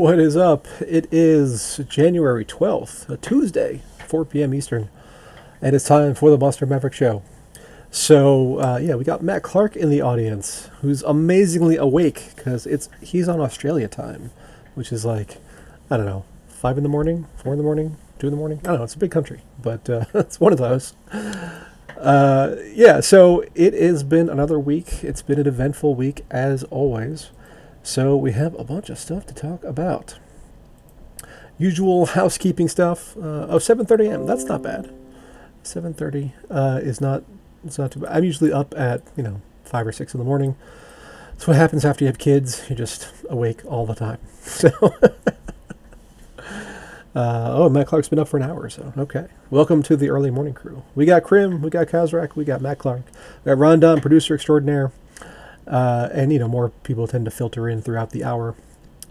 What is up? It is January 12th, a Tuesday, 4 p.m. Eastern, and it's time for the Buster Maverick Show. So, uh, yeah, we got Matt Clark in the audience, who's amazingly awake because it's he's on Australia time, which is like, I don't know, 5 in the morning, 4 in the morning, 2 in the morning? I don't know, it's a big country, but uh, it's one of those. Uh, yeah, so it has been another week. It's been an eventful week, as always. So we have a bunch of stuff to talk about. Usual housekeeping stuff. Uh, oh, 7:30 a.m. That's not bad. 7:30 uh, is not. It's not too bad. I'm usually up at you know five or six in the morning. That's what happens after you have kids. You're just awake all the time. So. Uh, oh, Matt Clark's been up for an hour or so. Okay. Welcome to the early morning crew. We got Krim, we got Kazrak, we got Matt Clark, we got Rondon, producer extraordinaire, uh, and you know more people tend to filter in throughout the hour.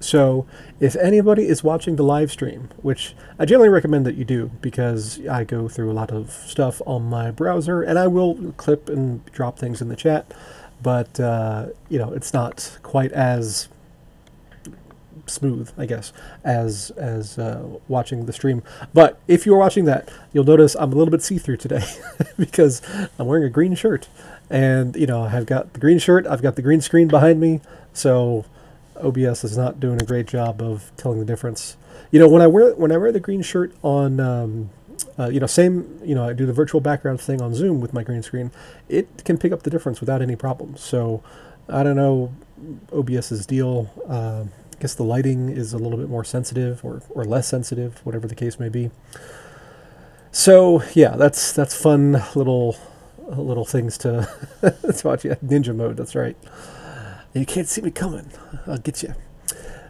So if anybody is watching the live stream, which I generally recommend that you do because I go through a lot of stuff on my browser and I will clip and drop things in the chat, but uh, you know it's not quite as smooth, I guess, as as uh, watching the stream. But if you're watching that, you'll notice I'm a little bit see-through today because I'm wearing a green shirt, and you know I've got the green shirt, I've got the green screen behind me, so OBS is not doing a great job of telling the difference. You know when I wear when I wear the green shirt on. Um, uh, you know, same. You know, I do the virtual background thing on Zoom with my green screen. It can pick up the difference without any problems. So, I don't know OBS's deal. Uh, guess the lighting is a little bit more sensitive or, or less sensitive, whatever the case may be. So yeah, that's that's fun little little things to, watch. Yeah, ninja mode. That's right. You can't see me coming. I'll get you.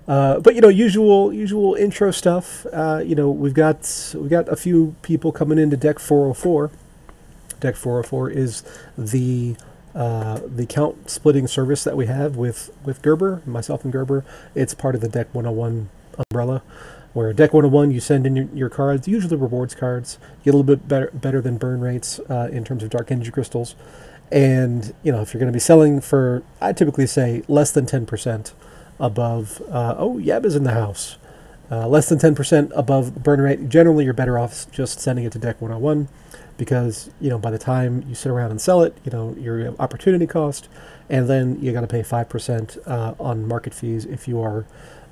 Uh, but you know, usual usual intro stuff. Uh, you know, we've got we've got a few people coming into Deck 404. Deck 404 is the uh, the account splitting service that we have with, with Gerber, myself and Gerber, it's part of the Deck 101 umbrella. Where Deck 101, you send in your, your cards, usually rewards cards, get a little bit better better than burn rates uh, in terms of dark energy crystals. And, you know, if you're going to be selling for, I typically say less than 10% above, uh, oh, Yab is in the house. Uh, less than 10% above burn rate, generally you're better off just sending it to Deck 101 because you know by the time you sit around and sell it, you know your opportunity cost, and then you got to pay five percent uh, on market fees if you are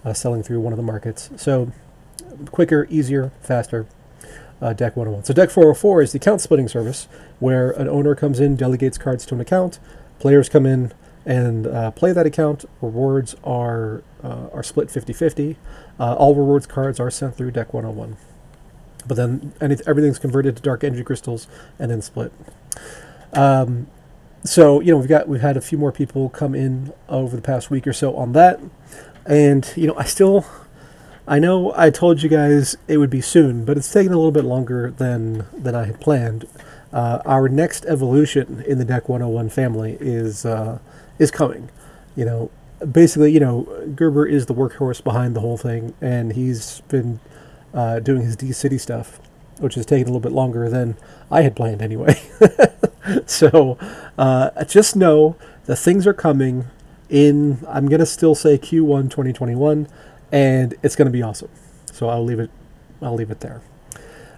uh, selling through one of the markets. So quicker, easier, faster. Uh, deck 101. So Deck 404 is the account splitting service where an owner comes in, delegates cards to an account, players come in and uh, play that account. Rewards are uh, are split 50-50. Uh, all rewards cards are sent through Deck 101 but then everything's converted to dark energy crystals and then split. Um, so you know we've got we've had a few more people come in over the past week or so on that, and you know I still I know I told you guys it would be soon, but it's taken a little bit longer than than I had planned. Uh, our next evolution in the Deck 101 family is uh, is coming. You know, basically, you know, Gerber is the workhorse behind the whole thing, and he's been uh, doing his dCity stuff, which has taken a little bit longer than I had planned anyway. so uh, just know the things are coming in, I'm going to still say Q1 2021, and it's going to be awesome. So I'll leave it, I'll leave it there.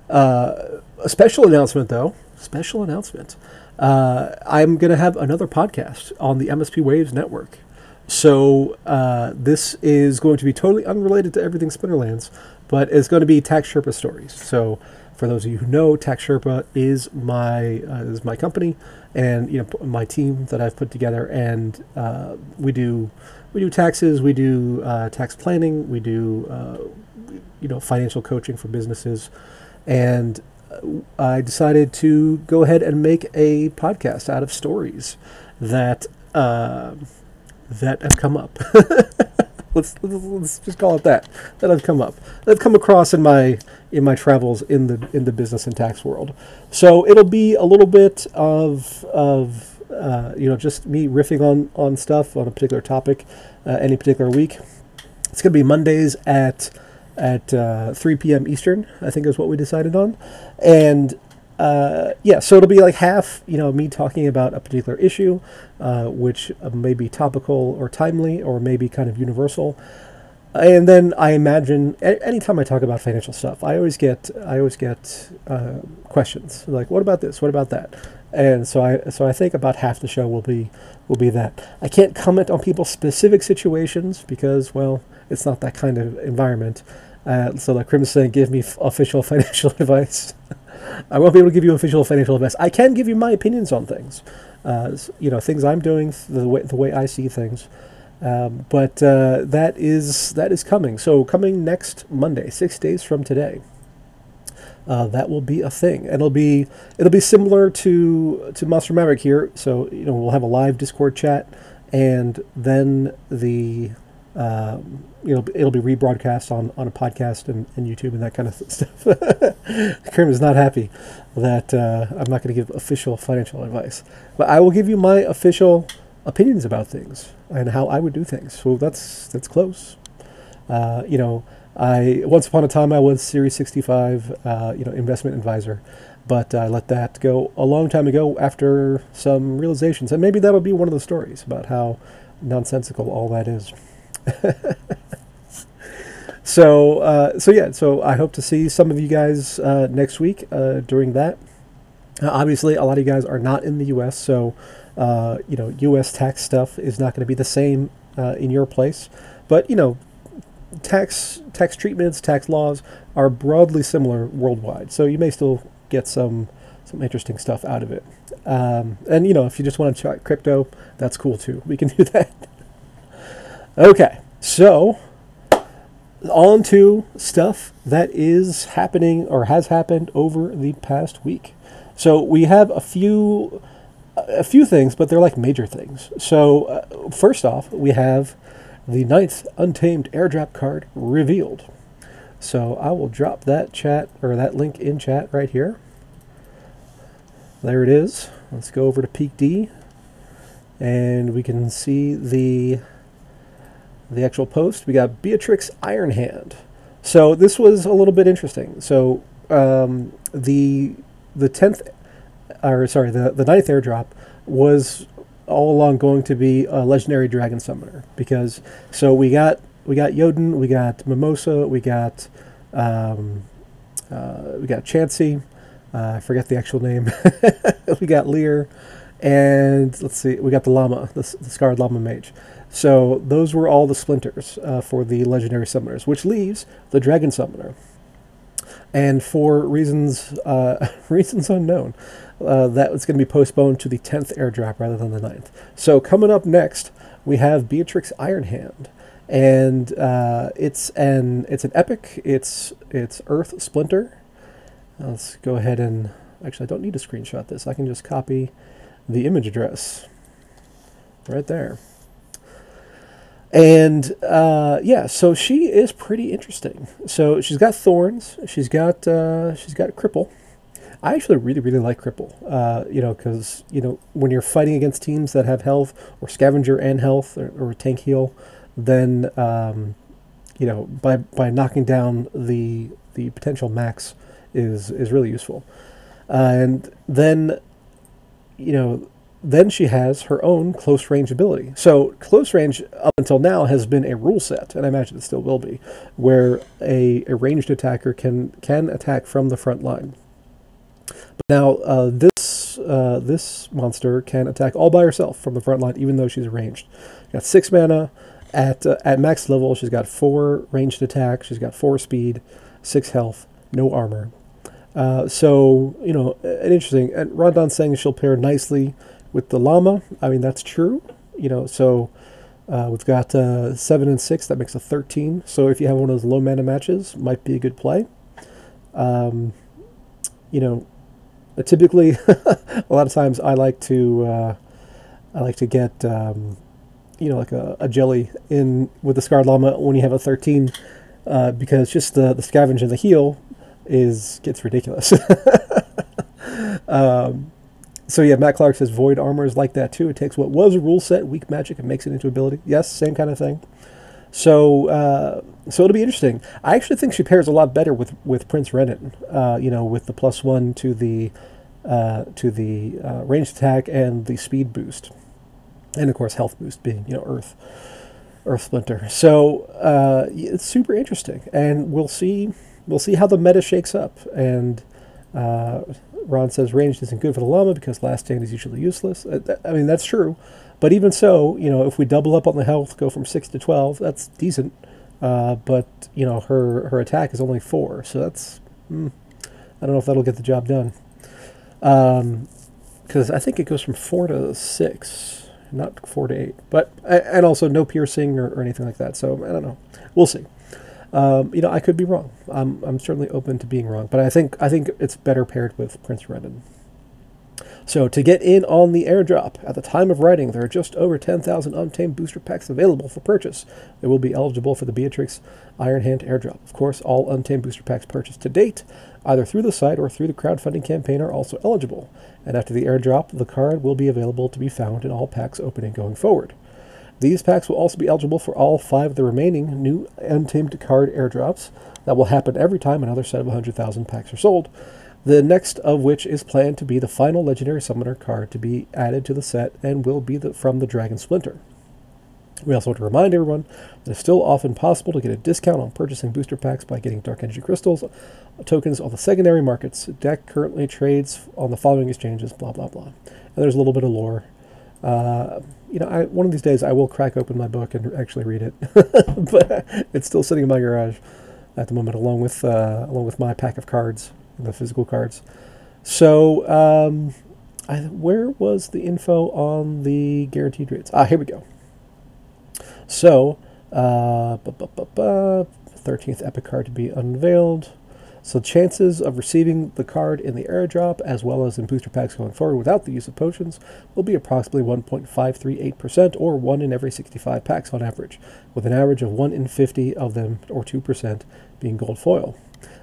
Uh, a special announcement though, special announcement. Uh, I'm going to have another podcast on the MSP Waves network. So uh, this is going to be totally unrelated to everything Splinterlands, but it's going to be Tax Sherpa stories. So for those of you who know, Tax Sherpa is my uh, is my company and you know my team that I've put together, and uh, we do we do taxes, we do uh, tax planning, we do uh, you know financial coaching for businesses, and uh, I decided to go ahead and make a podcast out of stories that uh, that have come up. let's, let's, let's just call it that that I've come up that I've come across in my in my travels in the in the business and tax world. So it'll be a little bit of of uh, you know just me riffing on on stuff on a particular topic uh, any particular week. It's going to be Mondays at at uh, 3 p.m. Eastern. I think is what we decided on, and uh, yeah, so it'll be like half, you know, me talking about a particular issue, uh, which may be topical or timely, or maybe kind of universal, and then I imagine a- anytime I talk about financial stuff, I always get I always get uh, questions like, "What about this? What about that?" And so I so I think about half the show will be will be that. I can't comment on people's specific situations because well, it's not that kind of environment. Uh, so like Crimson give me f- official financial advice. I won't be able to give you official financial advice. I can give you my opinions on things. Uh, you know, things I'm doing, the way the way I see things. Um, but uh, that is that is coming. So coming next Monday, six days from today. Uh, that will be a thing. And it'll be it'll be similar to to Monster Maverick here. So you know we'll have a live Discord chat, and then the you know it'll be rebroadcast on, on a podcast and, and YouTube and that kind of stuff. Krim is not happy that uh, I'm not going to give official financial advice, but I will give you my official opinions about things and how I would do things. So that's that's close. Uh, you know, I once upon a time I was Series 65, uh, you know, investment advisor, but I let that go a long time ago after some realizations, and maybe that'll be one of the stories about how nonsensical all that is. so, uh, so yeah, so I hope to see some of you guys uh, next week uh, during that. Obviously, a lot of you guys are not in the U.S., so uh, you know, U.S. tax stuff is not going to be the same uh, in your place. But you know, tax tax treatments, tax laws are broadly similar worldwide, so you may still get some some interesting stuff out of it. Um, and you know, if you just want to try crypto, that's cool too. We can do that. Okay, so on to stuff that is happening or has happened over the past week. So we have a few a few things, but they're like major things. So uh, first off, we have the ninth Untamed airdrop card revealed. So I will drop that chat or that link in chat right here. There it is. Let's go over to PeakD, and we can see the the actual post. We got Beatrix Ironhand. So this was a little bit interesting. So um, the the tenth, or sorry, the the ninth airdrop was all along going to be a legendary dragon summoner because so we got we got Yodin, we got Mimosa, we got um, uh, we got Chansey. Uh, I forget the actual name. we got Lir, and let's see, we got the Llama, the, the Scarred Llama Mage. So those were all the splinters uh, for the legendary summoners, which leaves the Dragon Summoner. And for reasons uh, reasons unknown, uh, that was going to be postponed to the 10th airdrop rather than the 9th. So coming up next, we have Beatrix Ironhand, and uh, it's an it's an epic. It's it's Earth Splinter. Let's go ahead and actually I don't need to screenshot this. I can just copy the image address right there. And uh, yeah, so she is pretty interesting. So she's got thorns. She's got uh, she's got cripple. I actually really really like cripple. Uh, you know, because you know when you're fighting against teams that have health or scavenger and health or, or tank heal, then um, you know by by knocking down the the potential max is is really useful. and then you know then she has her own close range ability. So close range up until now has been a rule set, and I imagine it still will be, where a, a ranged attacker can can attack from the front line. But now uh, this uh, this monster can attack all by herself from the front line, even though she's ranged. Got six mana at uh, at max level. She's got four ranged attack. She's got four speed, six health, no armor. Uh, so you know, an interesting. And Rondon's saying she'll pair nicely with the llama. I mean, that's true. You know, so uh, we've got uh, seven and six. That makes a thirteen. So if you have one of those low mana matches, might be a good play. Um, you know, uh, typically, a lot of times I like to uh, I like to get um, you know like a, a jelly in with the scarred llama when you have a thirteen. Uh, because just the, the scavenge and the heal is gets ridiculous. um, so yeah, Matt Clark says void armor is like that too. It takes what was a rule set, weak magic, and makes it into ability. Yes, same kind of thing. So uh, so it'll be interesting. I actually think she pairs a lot better with with Prince Rennyn. Uh, you know, with the plus one to the uh, to the ranged attack and the speed boost, and of course health boost being you know Earth. Earth Splinter. So uh, it's super interesting, and we'll see. We'll see how the meta shakes up. And uh, Ron says ranged isn't good for the llama because last stand is usually useless. Uh, I mean that's true, but even so, you know, if we double up on the health, go from six to twelve, that's decent. Uh, but you know, her her attack is only four, so that's mm, I don't know if that'll get the job done. Because um, I think it goes from four to six, not four to eight. But and also no piercing or, or anything like that. So I don't know. We'll see. Um, you know, I could be wrong. I'm, I'm certainly open to being wrong, but I think I think it's better paired with Prince Rennyn. So to get in on the airdrop, at the time of writing, there are just over 10,000 Untamed booster packs available for purchase. They will be eligible for the Beatrix Iron Hand airdrop. Of course, all Untamed booster packs purchased to date, either through the site or through the crowdfunding campaign, are also eligible. And after the airdrop, the card will be available to be found in all packs opening going forward. These packs will also be eligible for all five of the remaining new Untamed card airdrops that will happen every time another set of 100,000 packs are sold the next of which is planned to be the final legendary summoner card to be added to the set and will be the, from the Dragon Splinter. We also want to remind everyone that it's still often possible to get a discount on purchasing booster packs by getting Dark Energy Crystals tokens on the secondary markets. Deck currently trades on the following exchanges, blah, blah, blah. And there's a little bit of lore. Uh, you know, I, one of these days I will crack open my book and actually read it, but it's still sitting in my garage at the moment, along with uh, along with my pack of cards the physical cards. So, um, I, where was the info on the guaranteed rates? Ah, here we go. So, uh, 13th epic card to be unveiled. So chances of receiving the card in the airdrop as well as in booster packs going forward without the use of potions will be approximately 1.538% or 1 in every 65 packs on average, with an average of 1 in 50 of them or 2% being gold foil.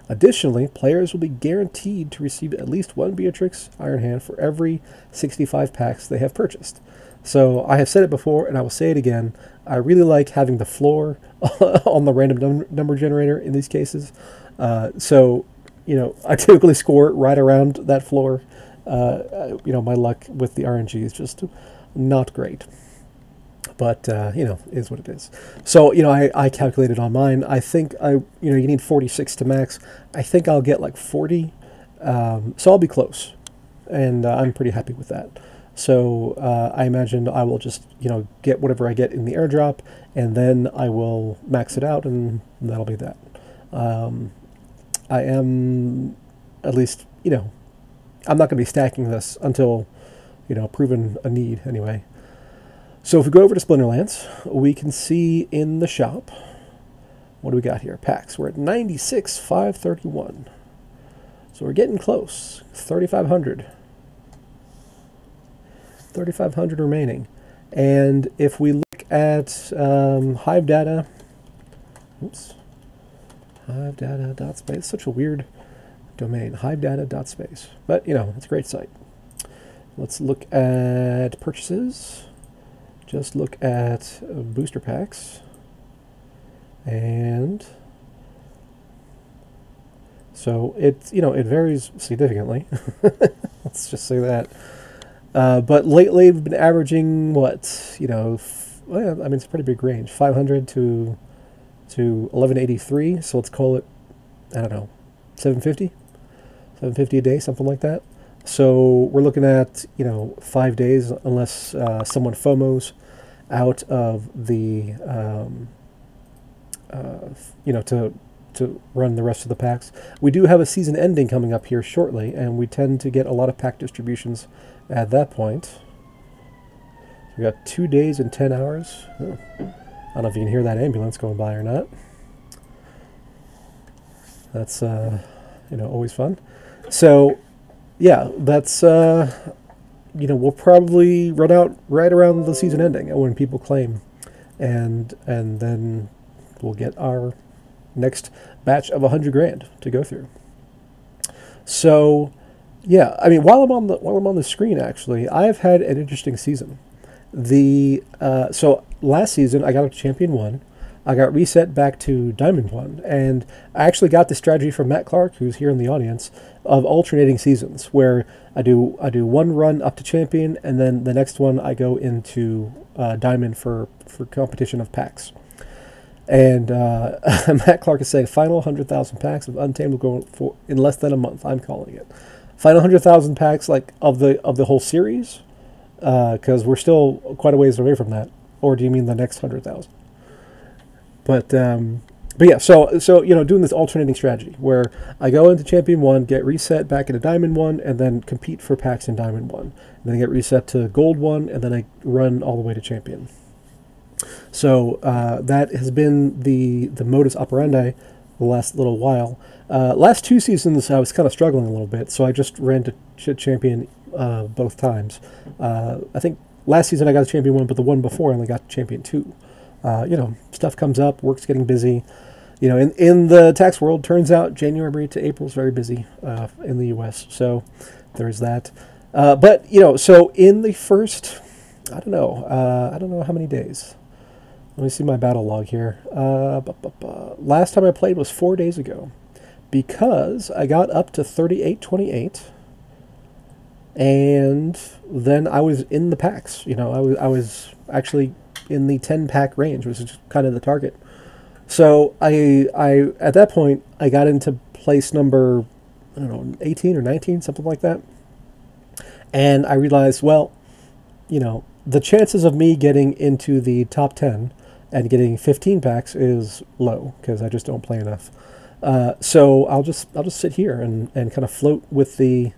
Additionally, players will be guaranteed to receive at least one Beatrix Iron Hand for every 65 packs they have purchased. So I have said it before and I will say it again. I really like having the floor on the random num- number generator in these cases. Uh, so, you know, I typically score right around that floor. Uh, you know, my luck with the RNG is just not great but uh, you know, is what it is. So you know, I, I calculated on mine. I think I you know you need 46 to max. I think I'll get like 40, um, so I'll be close, and uh, I'm pretty happy with that. So uh, I imagine I will just you know get whatever I get in the airdrop, and then I will max it out, and that'll be that. Um, I am at least you know I'm not going to be stacking this until you know proven a need anyway. So if we go over to Splinterlands, we can see in the shop, what do we got here? Packs. We're at 96, 531. So we're getting close. 3,500. 3,500 remaining. And if we look at um, Hive Data, oops, Hive Data dot space. Such a weird domain. Hive Data dot space. But you know, it's a great site. Let's look at purchases just look at booster packs and so it you know it varies significantly let's just say that uh, but lately we've been averaging what you know well, I mean it's a pretty big range 500 to to 1183 so let's call it I don't know 750 750 a day something like that so we're looking at, you know, five days unless uh, someone FOMOs out of the, um, uh, you know, to to run the rest of the packs. We do have a season ending coming up here shortly, and we tend to get a lot of pack distributions at that point. We got two days and ten hours. Oh. I don't know if you can hear that ambulance going by or not. That's uh, you know always fun. So yeah, that's uh, you know we'll probably run out right around the season ending when people claim, and and then we'll get our next batch of a hundred grand to go through. So, yeah, I mean while I'm on the while I'm on the screen, actually, I've had an interesting season. The uh, so last season I got a champion one. I got reset back to Diamond One, and I actually got the strategy from Matt Clark, who's here in the audience, of alternating seasons, where I do I do one run up to champion, and then the next one I go into uh, Diamond for for competition of packs. And uh, Matt Clark is saying final hundred thousand packs of Untamed will go for in less than a month. I'm calling it final hundred thousand packs like of the of the whole series, because uh, we're still quite a ways away from that. Or do you mean the next hundred thousand? But um, but yeah, so so you know, doing this alternating strategy where I go into Champion One, get reset back into Diamond One, and then compete for packs in Diamond One, and then I get reset to Gold One, and then I run all the way to Champion. So uh, that has been the the modus operandi the last little while. Uh, last two seasons, I was kind of struggling a little bit, so I just ran to champion uh, both times. Uh, I think last season I got the champion one, but the one before I only got champion two uh, you know, stuff comes up, work's getting busy. You know, in, in the tax world, turns out January to April is very busy uh, in the U.S. So there's that. Uh, but you know, so in the first, I don't know, I don't know how many days. Let me see my battle log here. Uh, last time I played was four days ago, because I got up to 38-28, and then I was in the packs. You know, I was I was actually in the 10 pack range, which is kind of the target. So I, I at that point, I got into place number, I don't know, 18 or 19, something like that. And I realized, well, you know, the chances of me getting into the top 10 and getting 15 packs is low because I just don't play enough. Uh, so I'll just I'll just sit here and, and kind of float with the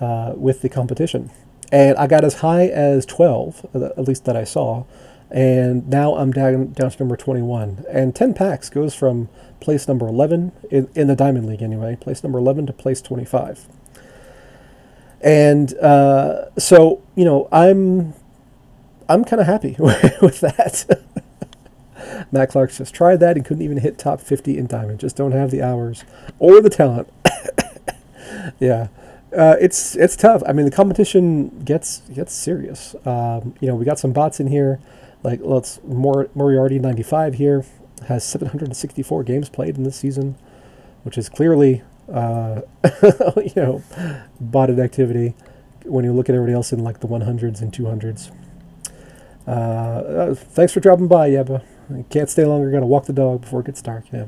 uh, with the competition. And I got as high as 12, at least that I saw, and now I'm down, down to number 21. And 10 packs goes from place number 11, in, in the Diamond League anyway, place number 11 to place 25. And uh, so, you know, I'm I'm kind of happy with that. Matt Clark just tried that and couldn't even hit top 50 in Diamond. Just don't have the hours or the talent. yeah. Uh, it's it's tough. I mean, the competition gets gets serious. Um, you know, we got some bots in here. Like let's Mor- Moriarty 95 here has 764 games played in this season, which is clearly uh, you know botted activity when you look at everybody else in like the 100s and 200s. Uh, uh, thanks for dropping by, Yeba. Can't stay longer. Got to walk the dog before it gets dark. Yeah,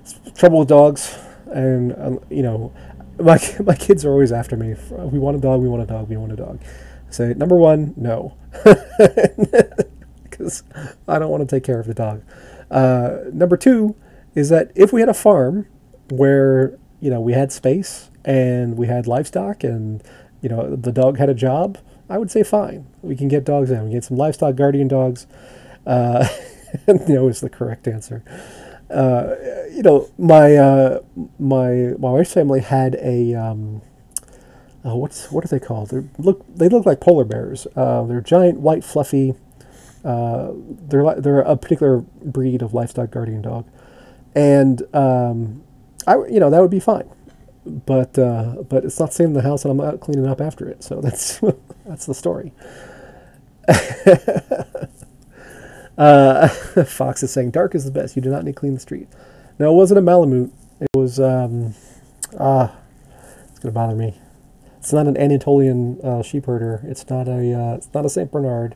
it's trouble with dogs, and um, you know, my my kids are always after me. We want a dog. We want a dog. We want a dog. I say number one, no. because I don't want to take care of the dog. Uh, number two is that if we had a farm where you know we had space and we had livestock and you know the dog had a job, I would say fine. We can get dogs in. We can get some livestock guardian dogs. Uh, no is the correct answer. Uh, you know, my uh, my my wife's family had a um, uh, what's what are they called? They look they look like polar bears. Uh, they're giant, white, fluffy uh, they're they're a particular breed of livestock guardian dog, and um, I you know that would be fine, but uh, but it's not staying in the house and I'm not cleaning up after it. So that's that's the story. uh, Fox is saying dark is the best. You do not need to clean the street. No, it wasn't a Malamute. It was um, ah, it's gonna bother me. It's not an Anatolian uh, sheep herder. It's not a uh, it's not a Saint Bernard.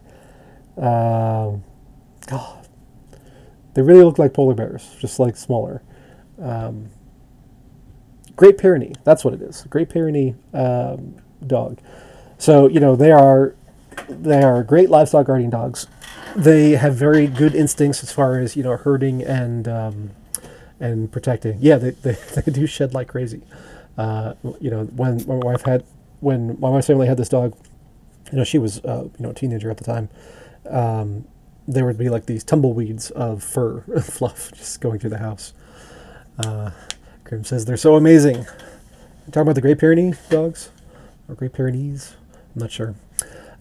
Um, God, they really look like polar bears, just like smaller. Um, Great Pyrenee, that's what it is. Great Pyrenee um, dog. So you know they are they are great livestock guardian dogs. They have very good instincts as far as you know herding and um, and protecting. Yeah, they, they, they do shed like crazy. Uh, you know when my wife had when my wife's family had this dog, you know she was uh, you know a teenager at the time um, there would be like these tumbleweeds of fur fluff just going through the house. Uh, Grim says they're so amazing. talking about the Great Pyrenees dogs or Great Pyrenees? I'm not sure.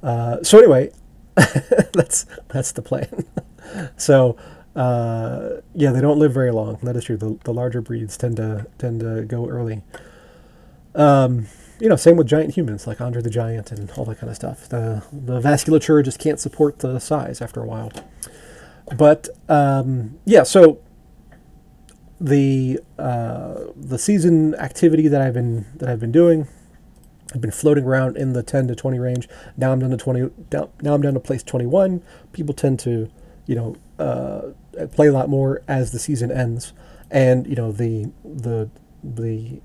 Uh, so anyway, that's that's the plan. so uh, yeah, they don't live very long. That is true. The, the larger breeds tend to tend to go early. Um, you know, same with giant humans like Andre the Giant and all that kind of stuff. The the vasculature just can't support the size after a while. but um, yeah, so the uh, the season activity that I've been that I've been doing, I've been floating around in the 10 to 20 range. Now I'm down to 20. Down, now I'm down to place 21. People tend to, you know, uh, play a lot more as the season ends, and you know the the the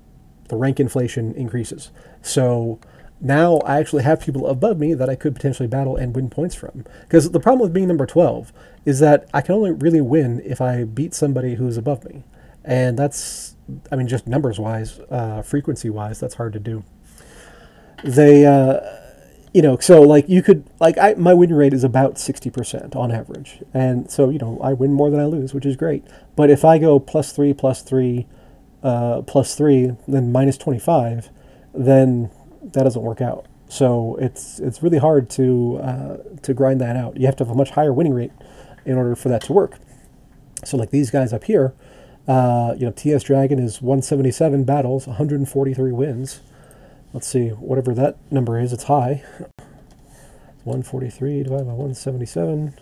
the rank inflation increases. So now I actually have people above me that I could potentially battle and win points from. Because the problem with being number 12 is that I can only really win if I beat somebody who's above me. And that's, I mean, just numbers wise, uh, frequency wise, that's hard to do. They, uh, you know, so like you could, like, I, my win rate is about 60% on average. And so, you know, I win more than I lose, which is great. But if I go plus three, plus three, uh, plus three, then minus 25, then that doesn't work out. So it's it's really hard to uh, to grind that out. You have to have a much higher winning rate in order for that to work. So like these guys up here, uh, you know, TS Dragon is 177 battles, 143 wins. Let's see, whatever that number is, it's high. 143 divided by 177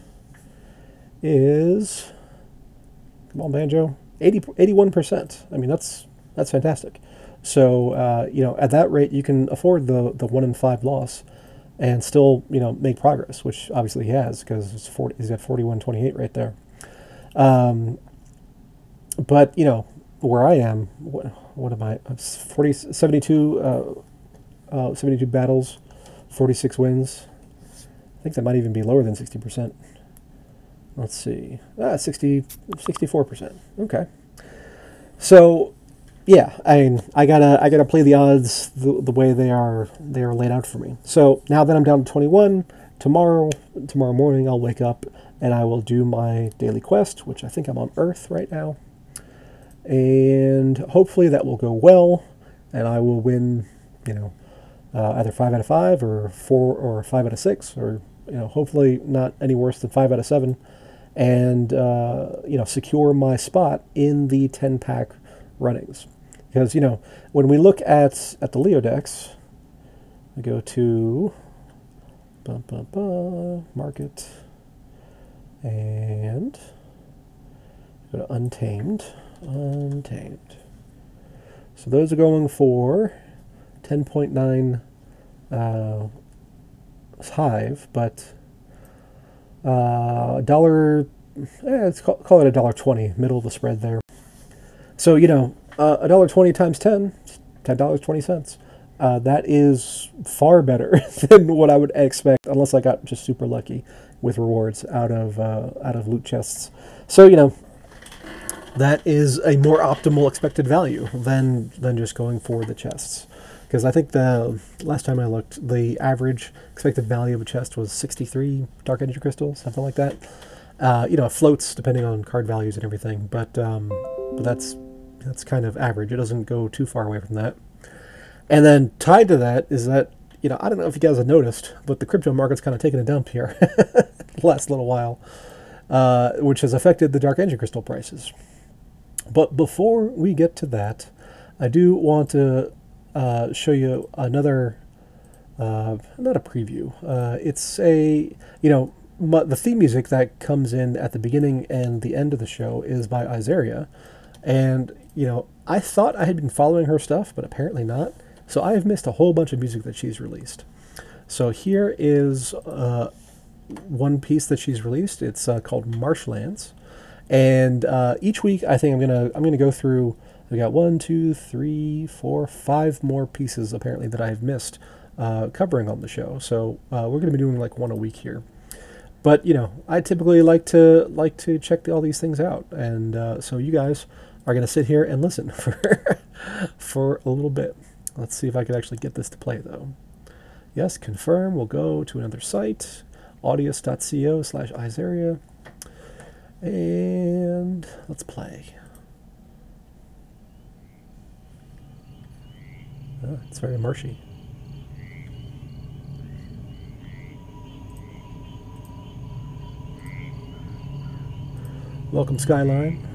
is, come on, Banjo, 80, 81%. I mean, that's that's fantastic. So uh, you know, at that rate, you can afford the the one in five loss, and still you know make progress, which obviously he has because it's 40, he's twenty eight right there. Um, but you know where I am, what, what am I? 40, 72, uh, uh, 72 battles, 46 wins. I think that might even be lower than 60%. Let's see. Ah, 60, 64%. Okay. So yeah, I mean, I gotta I gotta play the odds the, the way they are they are laid out for me. So now that I'm down to 21, tomorrow tomorrow morning I'll wake up and I will do my daily quest, which I think I'm on Earth right now, and hopefully that will go well, and I will win, you know, uh, either five out of five or four or five out of six, or you know, hopefully not any worse than five out of seven, and uh, you know, secure my spot in the 10 pack runnings. Because, you know, when we look at, at the LeoDex, we go to market and go to Untamed. Untamed. So those are going for 10.9 uh, hive, but uh, a dollar, eh, let's call, call it a dollar twenty, middle of the spread there. So you know, uh, a dollar twenty times ten, ten dollars twenty cents. Uh, that is far better than what I would expect, unless I got just super lucky with rewards out of uh, out of loot chests. So you know, that is a more optimal expected value than than just going for the chests. Because I think the last time I looked, the average expected value of a chest was 63 Dark Energy crystals, something like that. Uh, you know, it floats depending on card values and everything, but um, but that's that's kind of average. It doesn't go too far away from that. And then tied to that is that, you know, I don't know if you guys have noticed, but the crypto market's kind of taken a dump here last little while, uh, which has affected the Dark Energy Crystal prices. But before we get to that, I do want to uh, show you another, uh, not a preview. Uh, it's a, you know, the theme music that comes in at the beginning and the end of the show is by Izaria. And, you know, I thought I had been following her stuff, but apparently not. So I have missed a whole bunch of music that she's released. So here is uh, one piece that she's released. It's uh, called Marshlands. And uh, each week, I think I'm gonna I'm gonna go through. I got one, two, three, four, five more pieces apparently that I've missed uh, covering on the show. So uh, we're gonna be doing like one a week here. But you know, I typically like to like to check all these things out, and uh, so you guys are going to sit here and listen for for a little bit. Let's see if I can actually get this to play though. Yes, confirm. We'll go to another site, audius.co slash Izaria. And let's play. Oh, it's very marshy. Welcome, Skyline.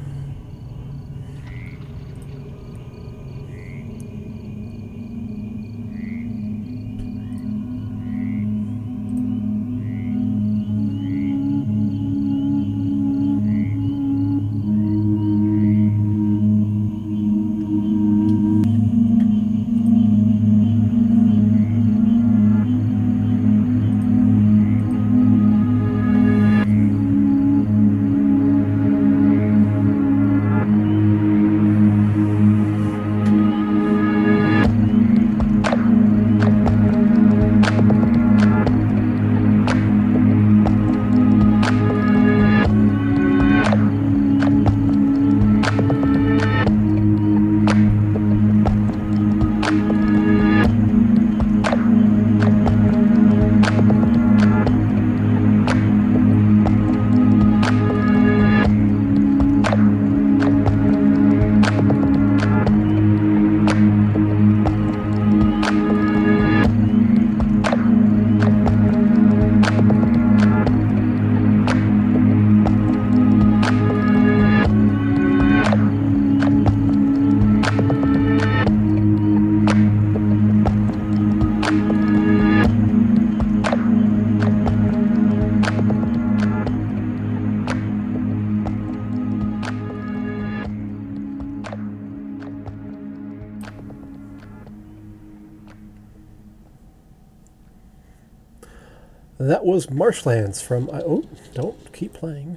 Was Marshlands from. Oh, don't keep playing.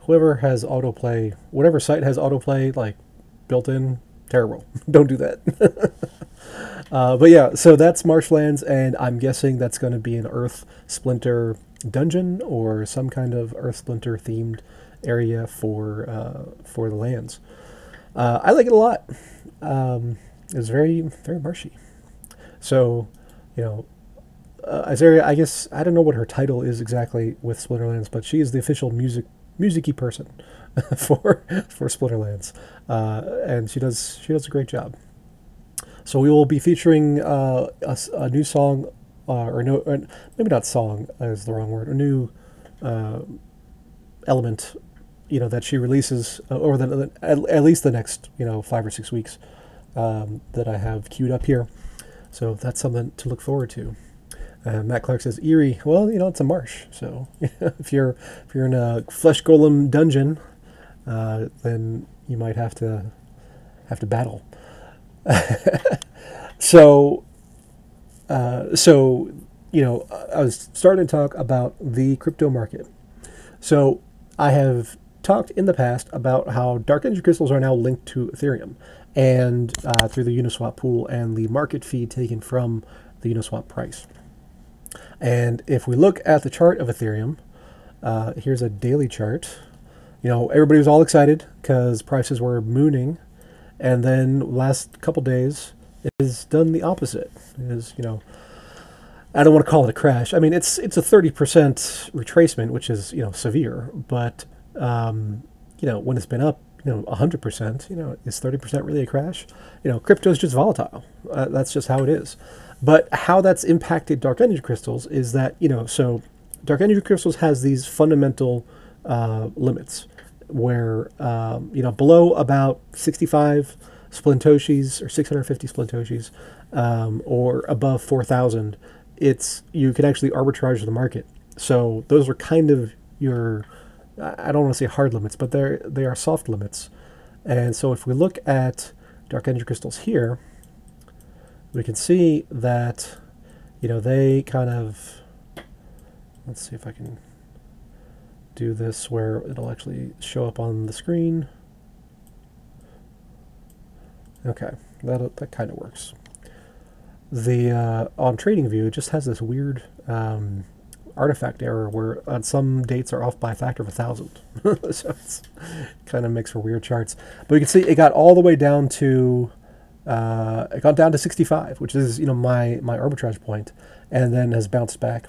Whoever has autoplay, whatever site has autoplay like built in, terrible. don't do that. uh, but yeah, so that's Marshlands, and I'm guessing that's going to be an Earth Splinter dungeon or some kind of Earth Splinter themed area for uh, for the lands. Uh, I like it a lot. Um, it's very very marshy. So, you know, uh, I guess I don't know what her title is exactly with Splinterlands, but she is the official music musicy person for for Splinterlands, uh, and she does she does a great job. So we will be featuring uh, a, a, new song, uh, or no, or maybe not song is the wrong word, a new uh, element, you know, that she releases uh, over the at, at, least the next you know five or six weeks um, that I have queued up here. So that's something to look forward to. Uh, Matt Clark says eerie. Well, you know it's a marsh, so if you're if you're in a flesh golem dungeon, uh, then you might have to have to battle. so, uh, so you know, I was starting to talk about the crypto market. So I have talked in the past about how dark energy crystals are now linked to Ethereum and uh, through the Uniswap pool and the market fee taken from the Uniswap price. And if we look at the chart of Ethereum, uh, here's a daily chart. You know, everybody was all excited because prices were mooning, and then last couple days it has done the opposite. It is, you know, I don't want to call it a crash. I mean, it's it's a 30% retracement, which is you know severe, but um, you know when it's been up you know 100%, you know, is 30% really a crash? You know, crypto is just volatile. Uh, that's just how it is. But how that's impacted dark energy crystals is that, you know, so dark energy crystals has these fundamental uh, limits where, um, you know, below about 65 splintoshis or 650 splintoshis um, or above 4,000, it's you can actually arbitrage the market. So those are kind of your, I don't want to say hard limits, but they're they are soft limits. And so if we look at dark energy crystals here, we can see that, you know, they kind of, let's see if I can do this where it'll actually show up on the screen. Okay, that, that kind of works. The uh, on TradingView, it just has this weird um, artifact error where on some dates are off by a factor of a thousand. so it kind of makes for weird charts. But you can see it got all the way down to uh, it got down to 65, which is you know my my arbitrage point, and then has bounced back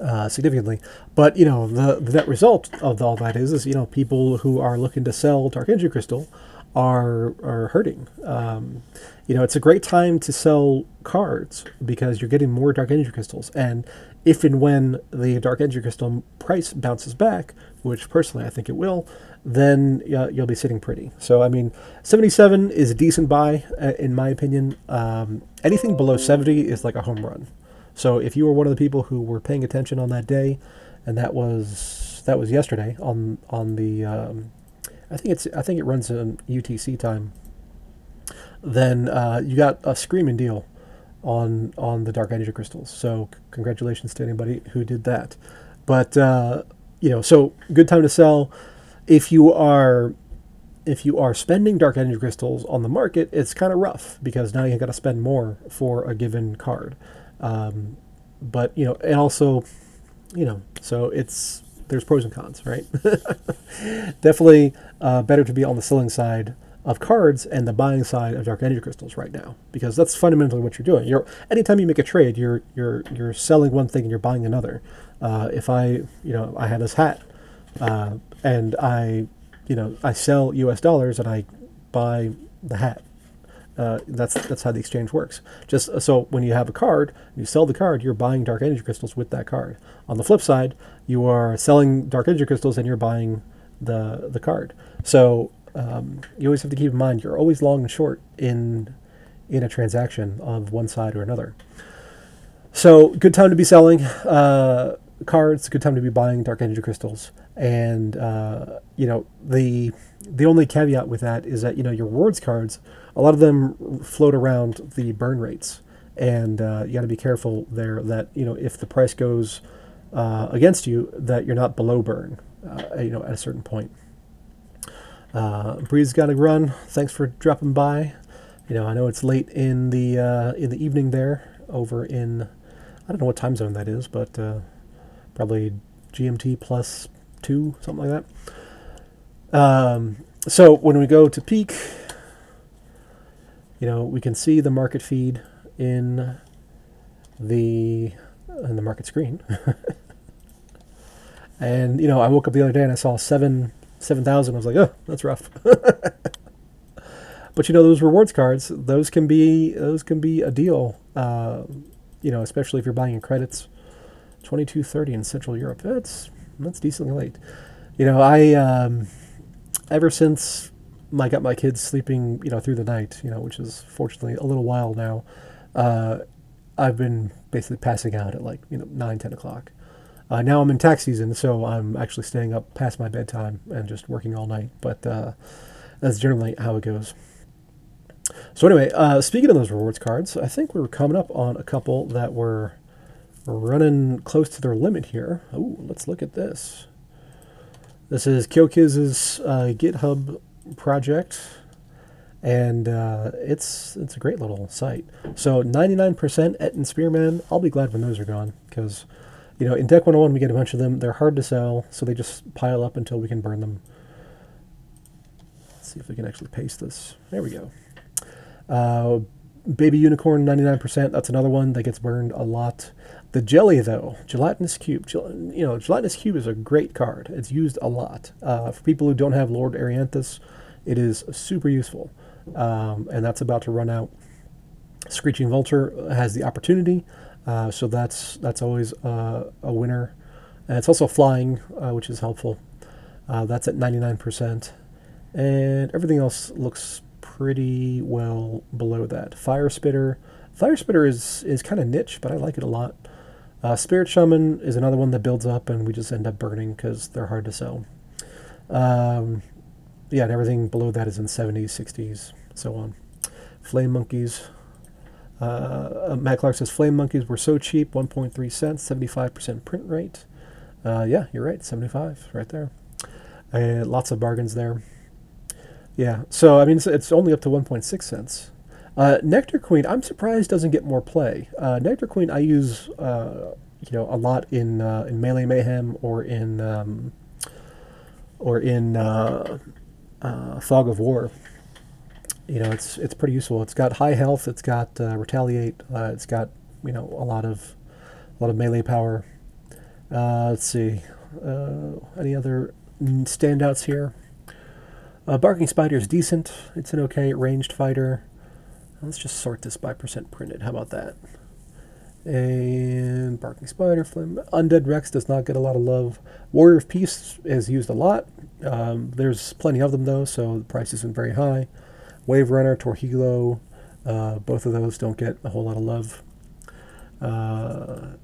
uh, significantly. But you know the the net result of all that is is you know people who are looking to sell dark energy crystal are are hurting. Um, you know it's a great time to sell cards because you're getting more dark energy crystals, and if and when the dark energy crystal price bounces back, which personally I think it will, then uh, you'll be sitting pretty. So, I mean, 77 is a decent buy, uh, in my opinion. Um, anything below 70 is like a home run. So, if you were one of the people who were paying attention on that day, and that was that was yesterday on on the, um, I think it's I think it runs in UTC time. Then uh, you got a screaming deal on on the dark energy crystals. So, congratulations to anybody who did that. But uh, you know, so good time to sell if you are if you are spending dark energy crystals on the market, it's kind of rough because now you got to spend more for a given card. Um, but you know, and also, you know, so it's there's pros and cons, right? Definitely uh, better to be on the selling side of cards and the buying side of dark energy crystals right now because that's fundamentally what you're doing. You're anytime you make a trade, you're you're you're selling one thing and you're buying another. Uh, if I you know I have this hat uh, and I, you know, I sell U.S. dollars and I buy the hat. Uh, that's that's how the exchange works. Just uh, so when you have a card, you sell the card, you're buying dark energy crystals with that card. On the flip side, you are selling dark energy crystals and you're buying the the card. So um, you always have to keep in mind you're always long and short in in a transaction of one side or another. So good time to be selling. Uh, cards, good time to be buying dark energy crystals. And uh, you know the the only caveat with that is that you know your rewards cards, a lot of them float around the burn rates, and uh, you got to be careful there that you know if the price goes uh, against you, that you're not below burn, uh, you know, at a certain point. Uh, got to run. Thanks for dropping by. You know, I know it's late in the uh, in the evening there over in I don't know what time zone that is, but uh, probably GMT plus two, something like that. Um, so when we go to peak, you know, we can see the market feed in the in the market screen. and you know, I woke up the other day and I saw seven seven thousand. I was like, oh, that's rough. but you know, those rewards cards, those can be those can be a deal. Uh, you know, especially if you're buying in credits. Twenty two thirty in Central Europe. That's that's decently late. You know, I um, ever since I got my kids sleeping, you know, through the night, you know, which is fortunately a little while now. Uh, I've been basically passing out at like you know nine, ten o'clock. Uh, now I'm in tax season, so I'm actually staying up past my bedtime and just working all night. But uh, that's generally how it goes. So anyway, uh, speaking of those rewards cards, I think we were coming up on a couple that were running close to their limit here. Oh, let's look at this. This is KyoKiz's uh, GitHub project and uh, it's it's a great little site. So 99% Et and Spearman, I'll be glad when those are gone because, you know, in Deck 101 we get a bunch of them. They're hard to sell, so they just pile up until we can burn them. Let's see if we can actually paste this. There we go. Uh, Baby Unicorn 99%, that's another one that gets burned a lot. The Jelly, though, Gelatinous Cube, you know, Gelatinous Cube is a great card. It's used a lot. Uh, for people who don't have Lord Arianthus, it is super useful um, and that's about to run out. Screeching Vulture has the opportunity, uh, so that's that's always uh, a winner. And it's also flying, uh, which is helpful. Uh, that's at 99%, and everything else looks pretty well below that. Fire Spitter, Fire Spitter is is kind of niche, but I like it a lot. Uh, Spirit Shaman is another one that builds up, and we just end up burning because they're hard to sell. Um, yeah, and everything below that is in 70s, 60s, so on. Flame monkeys. Uh, uh, Matt Clark says flame monkeys were so cheap, 1.3 cents, 75% print rate. Uh, yeah, you're right, 75 right there. And lots of bargains there. Yeah, so I mean, it's, it's only up to 1.6 cents. Uh, Nectar Queen, I'm surprised doesn't get more play. Uh, Nectar Queen, I use uh, you know a lot in uh, in Melee Mayhem or in um, or in uh, uh, Fog of War. You know, it's it's pretty useful. It's got high health. It's got retaliate. It's got you know a lot of a lot of melee power. Let's see, any other standouts here? Uh, Barking Spider is decent. It's an okay ranged fighter. Let's just sort this by percent printed. How about that? And Barking Spider, Flame. Undead Rex does not get a lot of love. Warrior of Peace is used a lot. Um, there's plenty of them though, so the price isn't very high. Wave Runner, Torhilo, uh, both of those don't get a whole lot of love. Uh,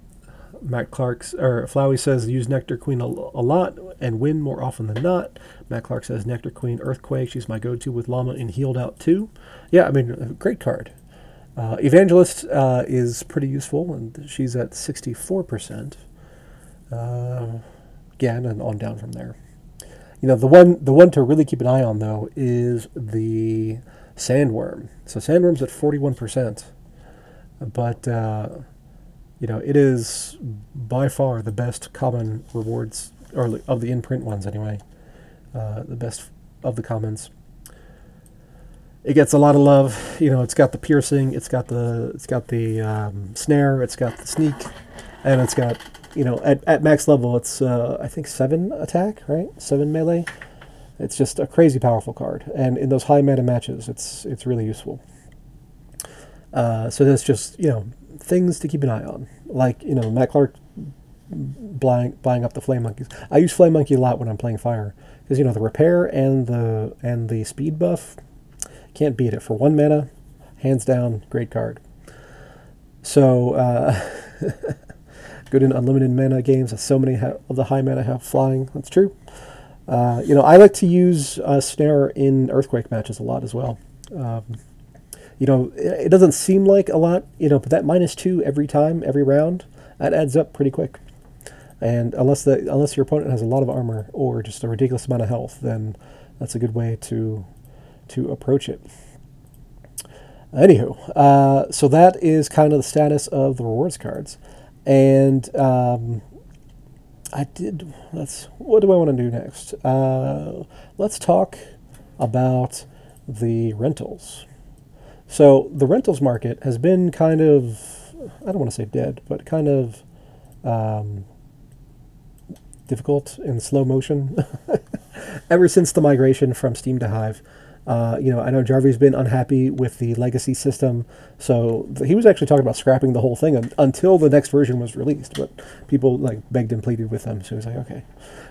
Matt Clark's or Flowey says use Nectar Queen a, a, lot and win more often than not. Matt Clark says Nectar Queen Earthquake. She's my go-to with Llama and Healed Out too. Yeah, I mean, great card. Uh, Evangelist uh, is pretty useful, and she's at 64%. Uh, again, and on down from there. You know, the one the one to really keep an eye on though is the sandworm. So sandworm's at 41%, but uh, you know it is by far the best common rewards, or of the in-print ones anyway. Uh, the best of the commons it gets a lot of love. You know, it's got the piercing, it's got the it's got the um, snare, it's got the sneak, and it's got you know at, at max level it's uh, I think seven attack, right? Seven melee. It's just a crazy powerful card, and in those high meta matches, it's it's really useful. Uh, so that's just you know things to keep an eye on, like you know Matt Clark buying buying up the flame monkeys. I use flame monkey a lot when I'm playing fire because you know the repair and the and the speed buff can't beat it for one mana. Hands down, great card. So, uh, good in unlimited mana games. So many of the high mana have flying. That's true. Uh, you know, I like to use uh, Snare in Earthquake matches a lot as well. Um, you know, it, doesn't seem like a lot, you know, but that minus two every time, every round, that adds up pretty quick. And unless the unless your opponent has a lot of armor or just a ridiculous amount of health, then that's a good way to to approach it. Anywho, uh, so that is kind of the status of the rewards cards, and um, I did. Let's. What do I want to do next? Uh, let's talk about the rentals. So the rentals market has been kind of. I don't want to say dead, but kind of um, difficult in slow motion ever since the migration from Steem to Hive. Uh, you know, I know Jarvie's been unhappy with the legacy system, so th- he was actually talking about scrapping the whole thing un- until the next version was released. But people like begged and pleaded with them, so he was like, okay,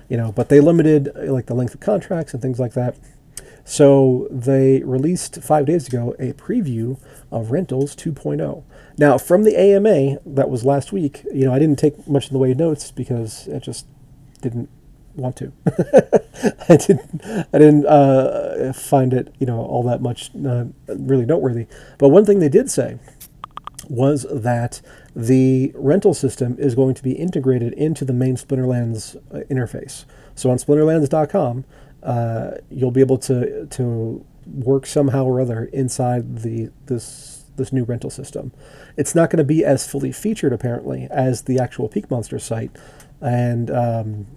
you know. But they limited like the length of contracts and things like that. So they released five days ago a preview of Rentals 2.0. Now, from the AMA that was last week, you know, I didn't take much in the way of notes because I just didn't want to. I didn't. I didn't uh, find it, you know, all that much uh, really noteworthy. But one thing they did say was that the rental system is going to be integrated into the main Splinterlands uh, interface. So on Splinterlands.com, uh, you'll be able to to work somehow or other inside the this this new rental system. It's not going to be as fully featured apparently as the actual Peak Monster site, and um,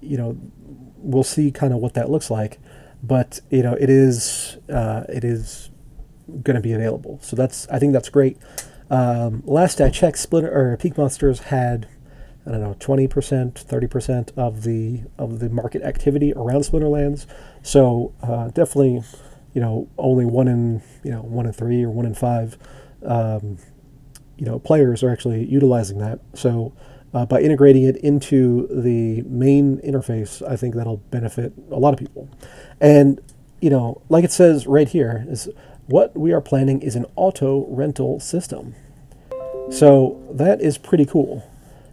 you know we'll see kind of what that looks like. But you know it is uh, it is going to be available. So that's I think that's great. Um, last I checked, Splinter or Peak Monsters had I don't know, 20%, 30% of the of the market activity around Splinterlands. So uh, definitely, you know, only one in you know one in three or one in five, um, you know, players are actually utilizing that. So uh, by integrating it into the main interface, I think that'll benefit a lot of people. And you know, like it says right here, is what we are planning is an auto rental system. So that is pretty cool.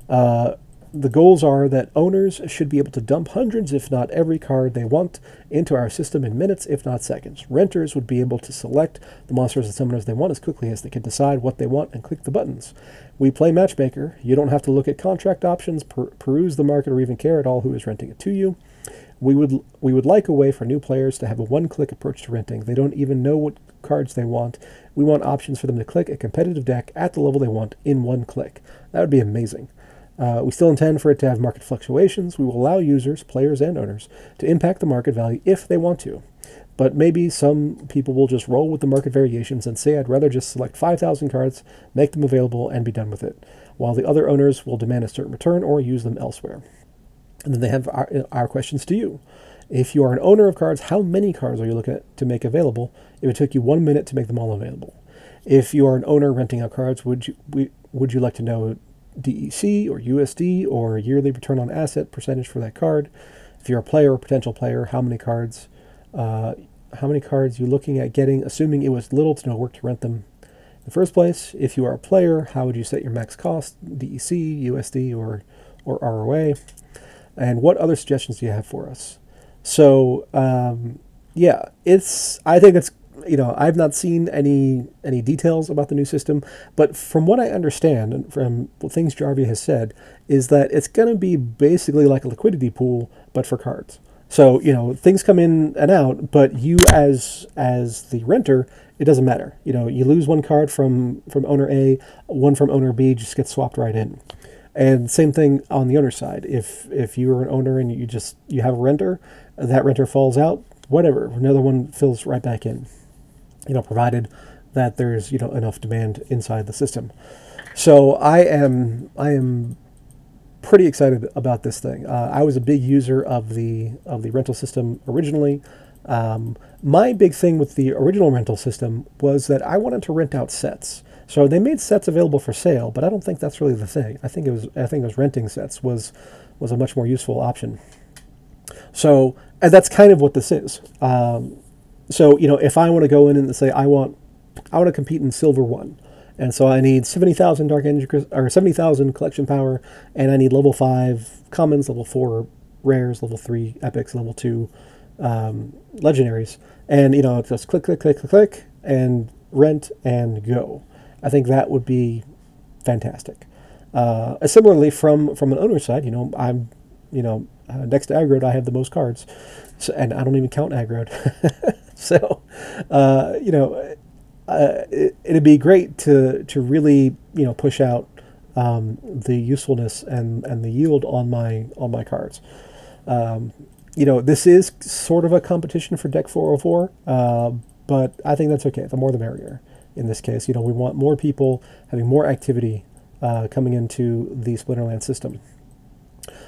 Uh, the goals are that owners should be able to dump hundreds, if not every card they want, into our system in minutes, if not seconds. Renters would be able to select the monsters and summoners they want as quickly as they can decide what they want and click the buttons. We play Matchmaker. You don't have to look at contract options, per- peruse the market, or even care at all who is renting it to you. We would we would like a way for new players to have a one-click approach to renting. They don't even know what cards they want. We want options for them to click a competitive deck at the level they want in one click. That would be amazing. Uh, we still intend for it to have market fluctuations. We will allow users, players, and owners to impact the market value if they want to. But maybe some people will just roll with the market variations and say, I'd rather just select 5,000 cards, make them available, and be done with it, while the other owners will demand a certain return or use them elsewhere. And then they have our, our questions to you. If you are an owner of cards, how many cards are you looking at to make available if it took you one minute to make them all available? If you are an owner renting out cards, would you, we, would you like to know DEC or USD or yearly return on asset percentage for that card. If you're a player or potential player, how many cards, uh, how many cards you looking at getting, assuming it was little to no work to rent them in the first place. If you are a player, how would you set your max cost, DEC, USD, or or ROA, and what other suggestions do you have for us? So um, yeah, it's I think it's you know, I've not seen any any details about the new system, but from what I understand and from things Jarvie has said, is that it's going to be basically like a liquidity pool, but for cards. So you know, things come in and out, but you as as the renter, it doesn't matter. You know, you lose one card from from owner A, one from owner B just gets swapped right in. And same thing on the owner side. If if you are an owner and you just you have a renter, that renter falls out, whatever, another one fills right back in you know, provided that there's you know enough demand inside the system. So I am I am pretty excited about this thing. Uh, I was a big user of the of the rental system originally. Um, my big thing with the original rental system was that I wanted to rent out sets. So they made sets available for sale, but I don't think that's really the thing. I think it was I think it was renting sets was was a much more useful option. So and that's kind of what this is. Um, so you know, if I want to go in and say I want, I want to compete in Silver One, and so I need seventy thousand Dark Energy or seventy thousand collection power, and I need level five commons, level four rares, level three epics, level two um, legendaries, and you know, just click, click, click, click, click, and rent, and go. I think that would be fantastic. Uh, similarly, from from an owner side, you know, I'm, you know, uh, next to Aggroed, I have the most cards, so, and I don't even count Aggroed. so, uh, you know, uh, it, would be great to to really you know push out um, the usefulness and, and the yield on my on my cards. Um, you know, this is sort of a competition for deck 404, uh, but I think that's okay. The more the merrier. In this case, you know, we want more people having more activity uh, coming into the Splinterland system.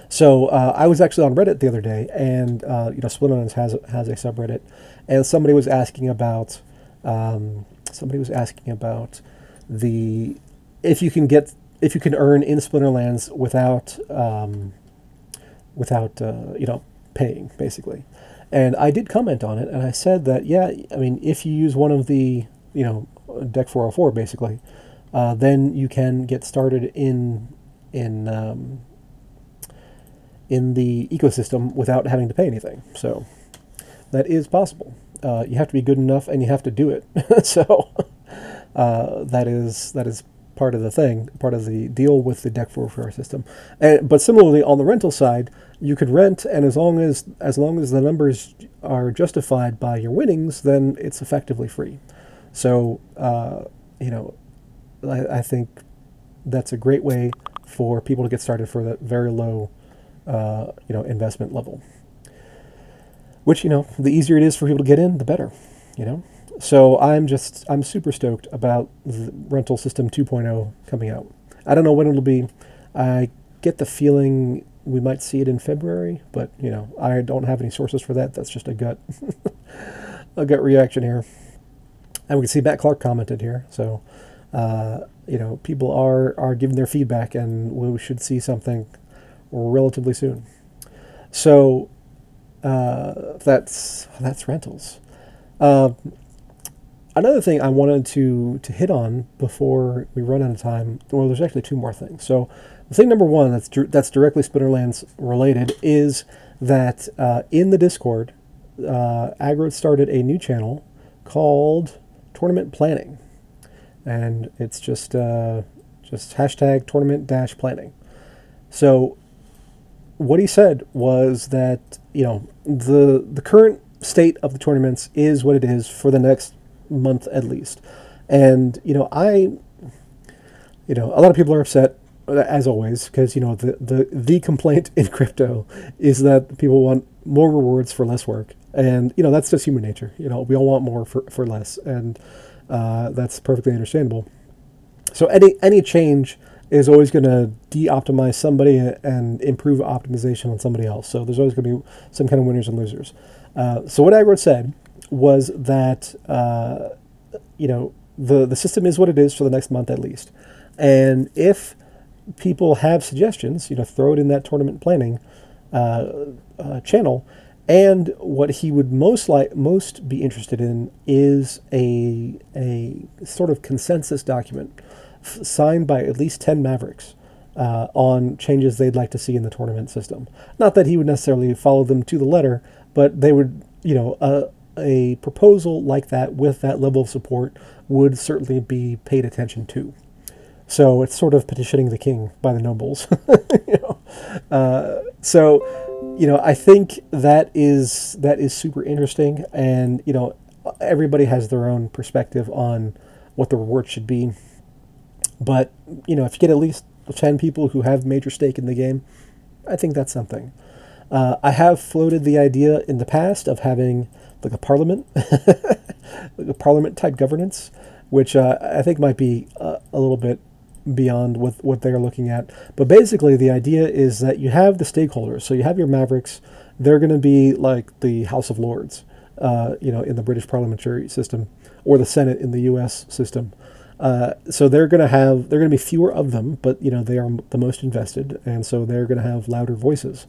So uh, I was actually on Reddit the other day, and uh, you know, Splinterlands has has a subreddit, and somebody was asking about um, somebody was asking about the if you can get if you can earn in Splinterlands without um, without uh, you know paying basically. And I did comment on it, and I said that yeah, I mean if you use one of the you know deck 404 basically, uh, then you can get started in in um, in the ecosystem without having to pay anything. So that is possible. Uh, you have to be good enough, and you have to do it. so uh, that is that is part of the thing, part of the deal with the deck warfare system. And, but similarly, on the rental side, you could rent, and as long as as long as the numbers are justified by your winnings, then it's effectively free. So uh, you know, I, I, think that's a great way for people to get started for that very low, uh, you know, investment level. Which you know, the easier it is for people to get in, the better. You know. So I'm just I'm super stoked about the rental system 2.0 coming out. I don't know when it'll be. I get the feeling we might see it in February, but you know I don't have any sources for that. That's just a gut a gut reaction here. And we can see Matt Clark commented here, so uh, you know people are are giving their feedback, and we should see something relatively soon. So uh, that's that's rentals. Uh, Another thing I wanted to to hit on before we run out of time, well, there's actually two more things. So, the thing number one that's that's directly Splinterlands related is that uh, in the Discord, uh, Aggroed started a new channel called Tournament Planning, and it's just uh, just hashtag Tournament Dash Planning. So, what he said was that you know the the current state of the tournaments is what it is for the next month at least. And you know, I, you know, a lot of people are upset as always because you know the the the complaint in crypto is that people want more rewards for less work, and you know that's just human nature. You know, we all want more for for less, and uh, that's perfectly understandable. So any any change is always going to de-optimize somebody and improve optimization on somebody else. So there's always going to be some kind of winners and losers. Uh, so what Aggroed said was that uh, you know the the system is what it is for the next month at least, and if people have suggestions, you know, throw it in that tournament planning uh, uh, channel. And what he would most like most be interested in is a a sort of consensus document signed by at least ten Mavericks uh, on changes they'd like to see in the tournament system. Not that he would necessarily follow them to the letter, but they would, you know, uh, a proposal like that with that level of support would certainly be paid attention to. So it's sort of petitioning the king by the nobles. you know? uh, so, you know, I think that is that is super interesting, and you know, everybody has their own perspective on what the reward should be. But you know, if you get at least ten people who have major stake in the game, I think that's something. Uh, I have floated the idea in the past of having like a parliament, like a parliament type governance, which uh, I think might be uh, a little bit beyond what what they're looking at. But basically, the idea is that you have the stakeholders. So you have your Mavericks. They're going to be like the House of Lords, uh, you know, in the British parliamentary system, or the Senate in the U.S. system. Uh, so they're going to have they're going to be fewer of them, but you know they are the most invested, and so they're going to have louder voices.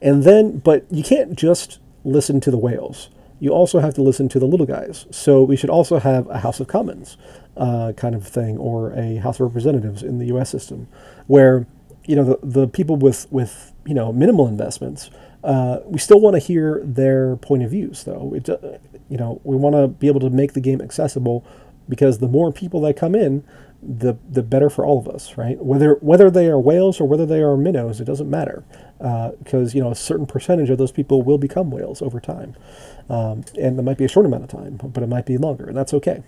And then, but you can't just listen to the whales you also have to listen to the little guys. So we should also have a House of Commons uh, kind of thing, or a House of Representatives in the U.S. system, where you know the, the people with with you know minimal investments, uh, we still want to hear their point of views, though. It, uh, you know, we want to be able to make the game accessible because the more people that come in, the the better for all of us, right? Whether whether they are whales or whether they are minnows, it doesn't matter because uh, you know a certain percentage of those people will become whales over time, um, and it might be a short amount of time, but it might be longer, and that's okay.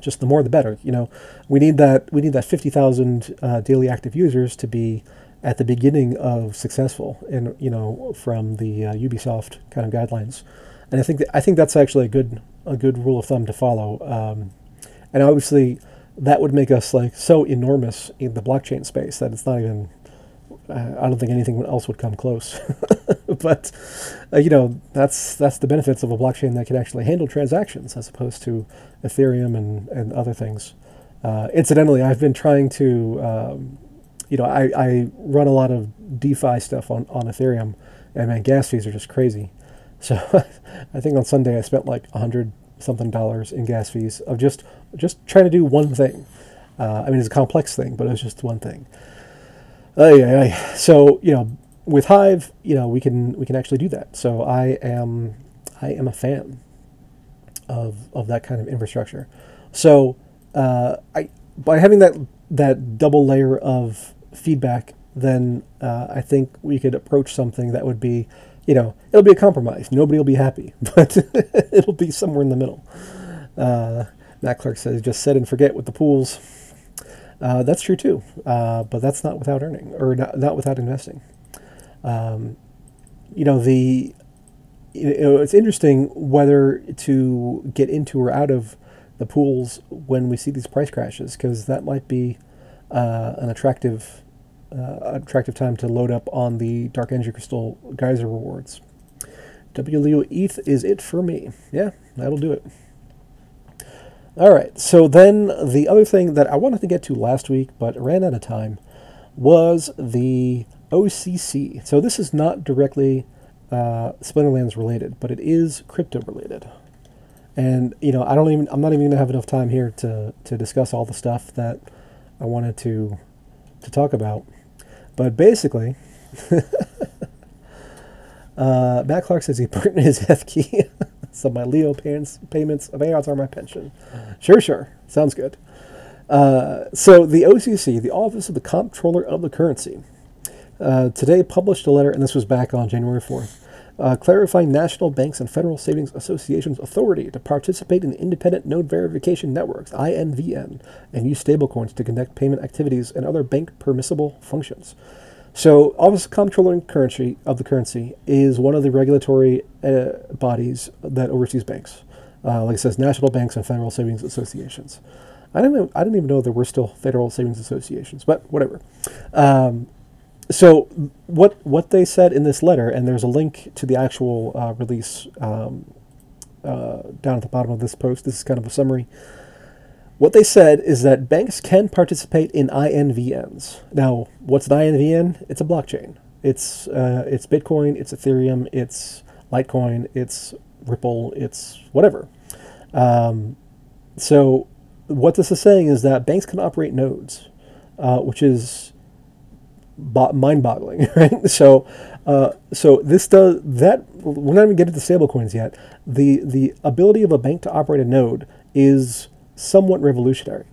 Just the more, the better. You know, we need that we need that fifty thousand uh, daily active users to be at the beginning of successful, and you know from the uh, Ubisoft kind of guidelines, and I think I think that's actually a good a good rule of thumb to follow, um, and obviously that would make us like so enormous in the blockchain space that it's not even uh, I don't think anything else would come close. but uh, you know that's that's the benefits of a blockchain that can actually handle transactions as opposed to Ethereum and and other things. Uh, incidentally, I've been trying to um, you know I, I run a lot of DeFi stuff on on Ethereum, and man, gas fees are just crazy. So I think on Sunday I spent like a hundred something dollars in gas fees of just just trying to do one thing. Uh, I mean, it's a complex thing, but it's just one thing. So you know, with Hive, you know, we can we can actually do that. So I am I am a fan of of that kind of infrastructure. So uh, I by having that that double layer of feedback, then uh, I think we could approach something that would be you know, it'll be a compromise. Nobody will be happy, but it'll be somewhere in the middle. Uh, Matt Clark says, just set and forget with the pools. Uh, that's true too, uh, but that's not without earning or not, not without investing. Um, you know, the you know, it's interesting whether to get into or out of the pools when we see these price crashes because that might be uh, an attractive uh, attractive time to load up on the Dark Energy Crystal Geyser rewards. WLEO ETH is it for me. Yeah, that'll do it. All right, so then the other thing that I wanted to get to last week but ran out of time was the OCC. So this is not directly uh, Splinterlands related, but it is crypto related. And you know, I don't even I'm not even gonna have enough time here to to discuss all the stuff that I wanted to to talk about. But basically, uh, Matt Clark says he in his F key. so my Leo payments, payments of AOS are my pension. Sure, sure. Sounds good. Uh, so the OCC, the Office of the Comptroller of the Currency, uh, today published a letter, and this was back on January 4th, uh, clarifying national banks and federal savings associations' authority to participate in independent node verification networks (INVN) and use stablecoins to conduct payment activities and other bank permissible functions. So, Office of Comptroller Currency of the Currency is one of the regulatory uh, bodies that oversees banks. Uh, like it says, national banks and federal savings associations. I didn't. Know, I didn't even know there were still federal savings associations, but whatever. Um, so what what they said in this letter, and there's a link to the actual uh, release um, uh, down at the bottom of this post. This is kind of a summary. What they said is that banks can participate in INVNs. Now, what's an INVN? It's a blockchain. It's uh, it's Bitcoin, it's Ethereum, it's Litecoin, it's Ripple, it's whatever. Um, so, what this is saying is that banks can operate nodes, uh, which is mind-boggling, right? So, uh, so this does that. We're not even getting to stablecoins yet. The the ability of a bank to operate a node is somewhat revolutionary.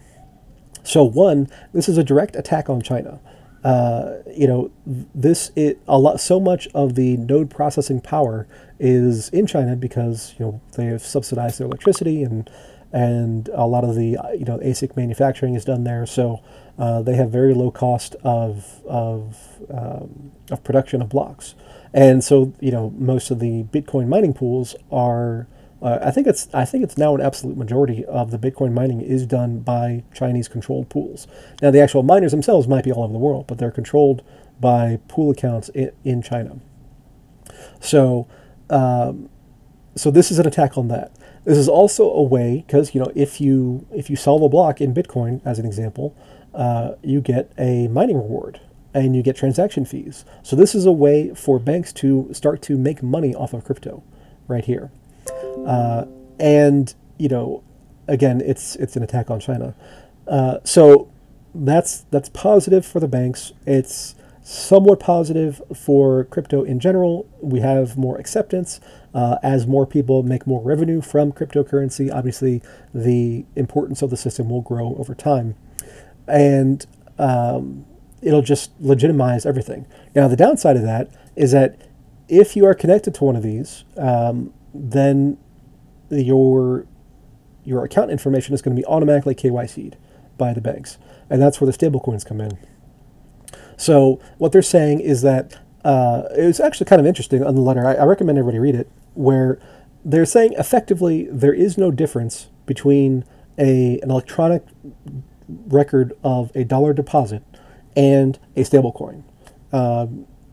So, one, this is a direct attack on China. Uh, you know, this it a lot. So much of the node processing power is in China because you know they have subsidized their electricity and and a lot of the you know ASIC manufacturing is done there. So uh, they have very low cost of of um, of production of blocks, and so you know most of the Bitcoin mining pools are. Uh, I think it's I think it's now an absolute majority of the Bitcoin mining is done by Chinese controlled pools. Now the actual miners themselves might be all over the world, but they're controlled by pool accounts in, in China. So, um, so this is an attack on that. This is also a way because you know if you if you solve a block in Bitcoin as an example, uh, you get a mining reward and you get transaction fees. So this is a way for banks to start to make money off of crypto, right here. Uh, and you know, again, it's it's an attack on China. Uh, so that's that's positive for the banks. It's somewhat positive for crypto in general. We have more acceptance uh, as more people make more revenue from cryptocurrency. Obviously, the importance of the system will grow over time, and um, it'll just legitimize everything. Now, the downside of that is that if you are connected to one of these, um, then your your account information is going to be automatically KYC'd by the banks, and that's where the stablecoins come in. So what they're saying is that uh, it was actually kind of interesting on the letter. I, I recommend everybody read it, where they're saying effectively there is no difference between a an electronic record of a dollar deposit and a stablecoin, uh,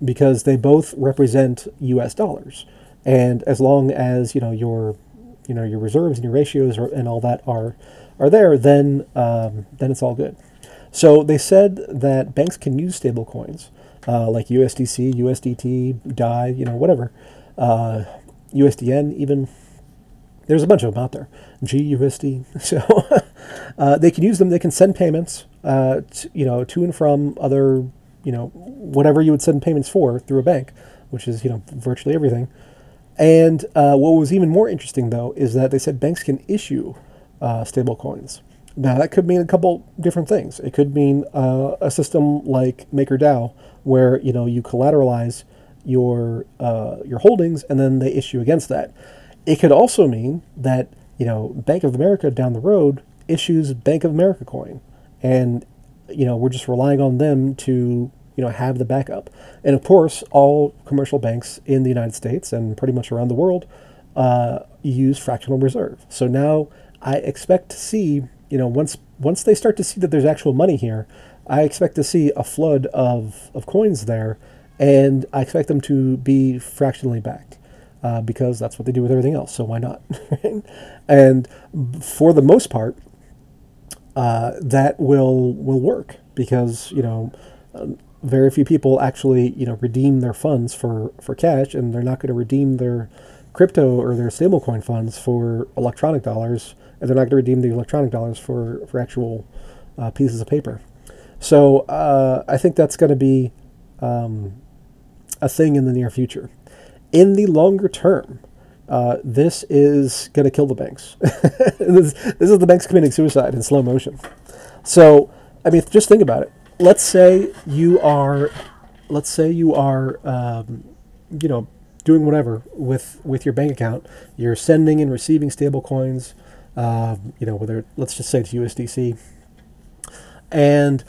because they both represent U.S. dollars, and as long as you know your you know your reserves and your ratios are, and all that are are there, then um, then it's all good. So they said that banks can use stablecoins uh, like USDC, USDT, DAI, you know, whatever, uh, USDN even. There's a bunch of them out there. GUSD. So uh, they can use them. They can send payments, uh, to, you know, to and from other, you know, whatever you would send payments for through a bank, which is you know virtually everything. And uh, what was even more interesting though is that they said banks can issue uh, stable coins. Now that could mean a couple different things. It could mean uh, a system like MakerDAO, where you know you collateralize your uh, your holdings and then they issue against that. It could also mean that you know Bank of America down the road issues Bank of America coin, and you know we're just relying on them to you know have the backup. And of course, all commercial banks in the United States and pretty much around the world uh, use fractional reserve. So now I expect to see you know, once once they start to see that there's actual money here, I expect to see a flood of, of coins there, and I expect them to be fractionally backed uh, because that's what they do with everything else. So why not? and for the most part, uh, that will will work because you know. very few people actually, you know, redeem their funds for, for cash, and they're not going to redeem their crypto or their stablecoin funds for electronic dollars and they're not going to redeem the electronic dollars for, for actual uh, pieces of paper. So uh, I think that's going to be um, a thing in the near future. In the longer term, uh, this is going to kill the banks. this, this is the banks committing suicide in slow motion. So, I mean, just think about it. Let's say you are, let's say you are, um, you know, doing whatever with with your bank account. You're sending and receiving stable coins uh, you know, whether let's just say it's USDC. And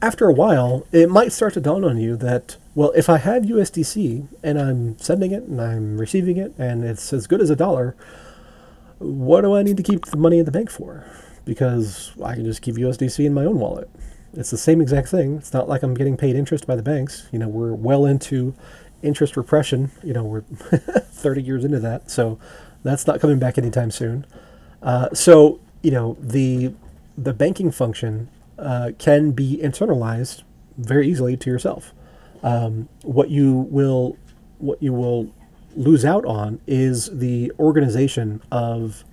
after a while, it might start to dawn on you that, well, if I have USDC and I'm sending it and I'm receiving it and it's as good as a dollar, what do I need to keep the money in the bank for? Because I can just keep USDC in my own wallet. It's the same exact thing. It's not like I'm getting paid interest by the banks. You know, we're well into interest repression. You know, we're 30 years into that. So that's not coming back anytime soon. Uh, so you know the the banking function uh, can be internalized very easily to yourself. Um, what you will what you will lose out on is the organization of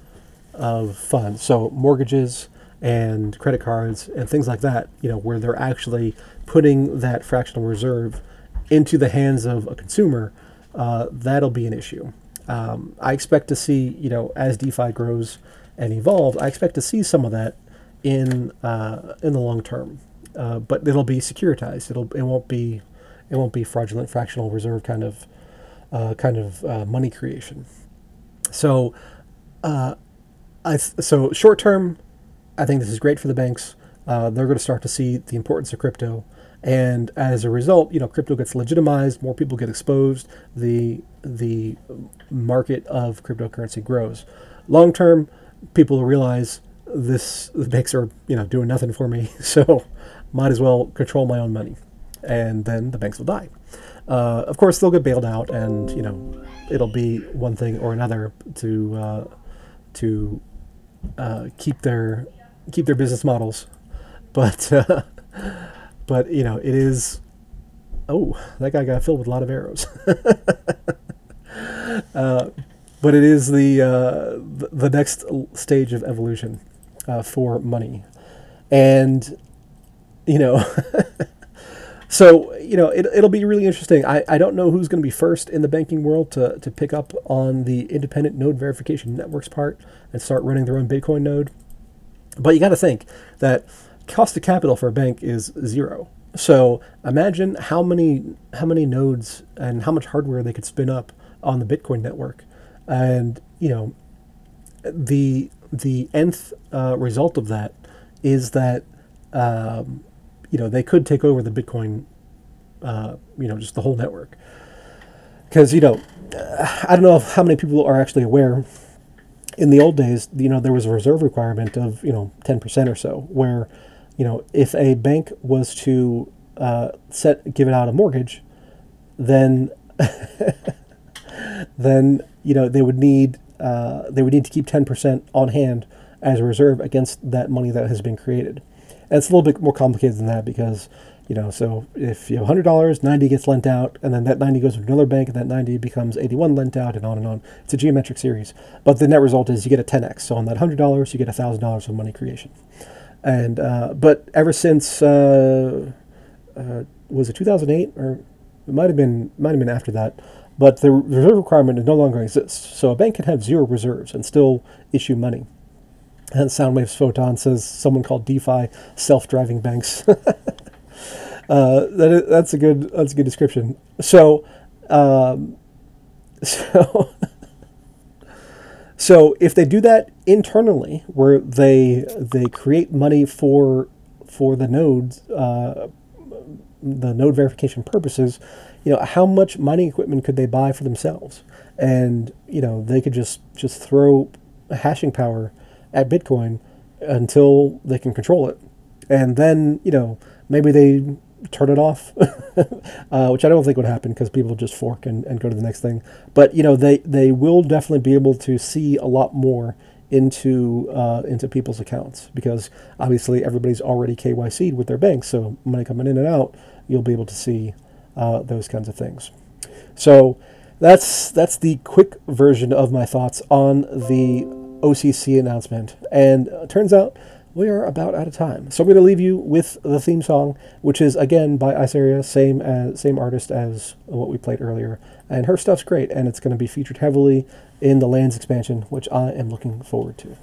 of funds. So mortgages and credit cards and things like that. You know where they're actually putting that fractional reserve into the hands of a consumer. Uh, that'll be an issue. Um, I expect to see, you know, as DeFi grows, and evolves, I expect to see some of that in uh, in the long term. Uh, but it'll be securitized. It'll it won't be it won't be fraudulent fractional reserve kind of uh, kind of uh, money creation. So, uh, I so short term, I think this is great for the banks. Uh, they're going to start to see the importance of crypto, and as a result, you know, crypto gets legitimized. More people get exposed. The the market of cryptocurrency grows. Long term, people realize this the banks are you know doing nothing for me, so might as well control my own money, and then the banks will die. Uh, of course, they'll get bailed out, and you know it'll be one thing or another to uh, to uh, keep their keep their business models, but uh, but you know it is. Oh, that guy got filled with a lot of arrows. Uh, but it is the uh, the next stage of evolution for money, and you know. so you know it, it'll be really interesting. I, I don't know who's going to be first in the banking world to, to pick up on the independent node verification networks part and start running their own Bitcoin node. But you got to think that cost of capital for a bank is zero. So imagine how many how many nodes and how much hardware they could spin up on the Bitcoin network, and you know the the nth uh, result of that is that um, you know they could take over the Bitcoin, uh, you know, just the whole network. Because you know, I don't know how many people are actually aware. In the old days, you know, there was a reserve requirement of you know ten percent or so, where you know, if a bank was to uh, set give it out a mortgage, then then you know they would need uh, they would need to keep ten percent on hand as a reserve against that money that has been created. And it's a little bit more complicated than that because you know, so if you have hundred dollars, ninety gets lent out, and then that ninety goes to another bank, and that ninety becomes eighty-one lent out, and on and on. It's a geometric series, but the net result is you get a ten x. So on that hundred dollars, you get thousand dollars of money creation. And uh, but ever since uh, uh, was it 2008 or it might have been might have been after that, but the reserve requirement no longer exists. So a bank can have zero reserves and still issue money. And Soundwaves Photon says someone called DeFi self-driving banks. uh, that is, that's a good that's a good description. So, um, so so if they do that internally, where they they create money for for the nodes, uh, the node verification purposes, you know, how much mining equipment could they buy for themselves? And you know, they could just just throw hashing power at Bitcoin until they can control it, and then you know maybe they turn it off, uh, which I don't think would happen because people just fork and, and go to the next thing. But you know, they they will definitely be able to see a lot more into uh, into people's accounts because obviously everybody's already KYC'd with their banks, so money coming in and out, you'll be able to see uh, those kinds of things. So that's that's the quick version of my thoughts on the OCC announcement, and uh, turns out we are about out of time. So I'm going to leave you with the theme song, which is again by Iceria, same as same artist as what we played earlier, and her stuff's great, and it's going to be featured heavily in the Lands expansion, which I am looking forward to.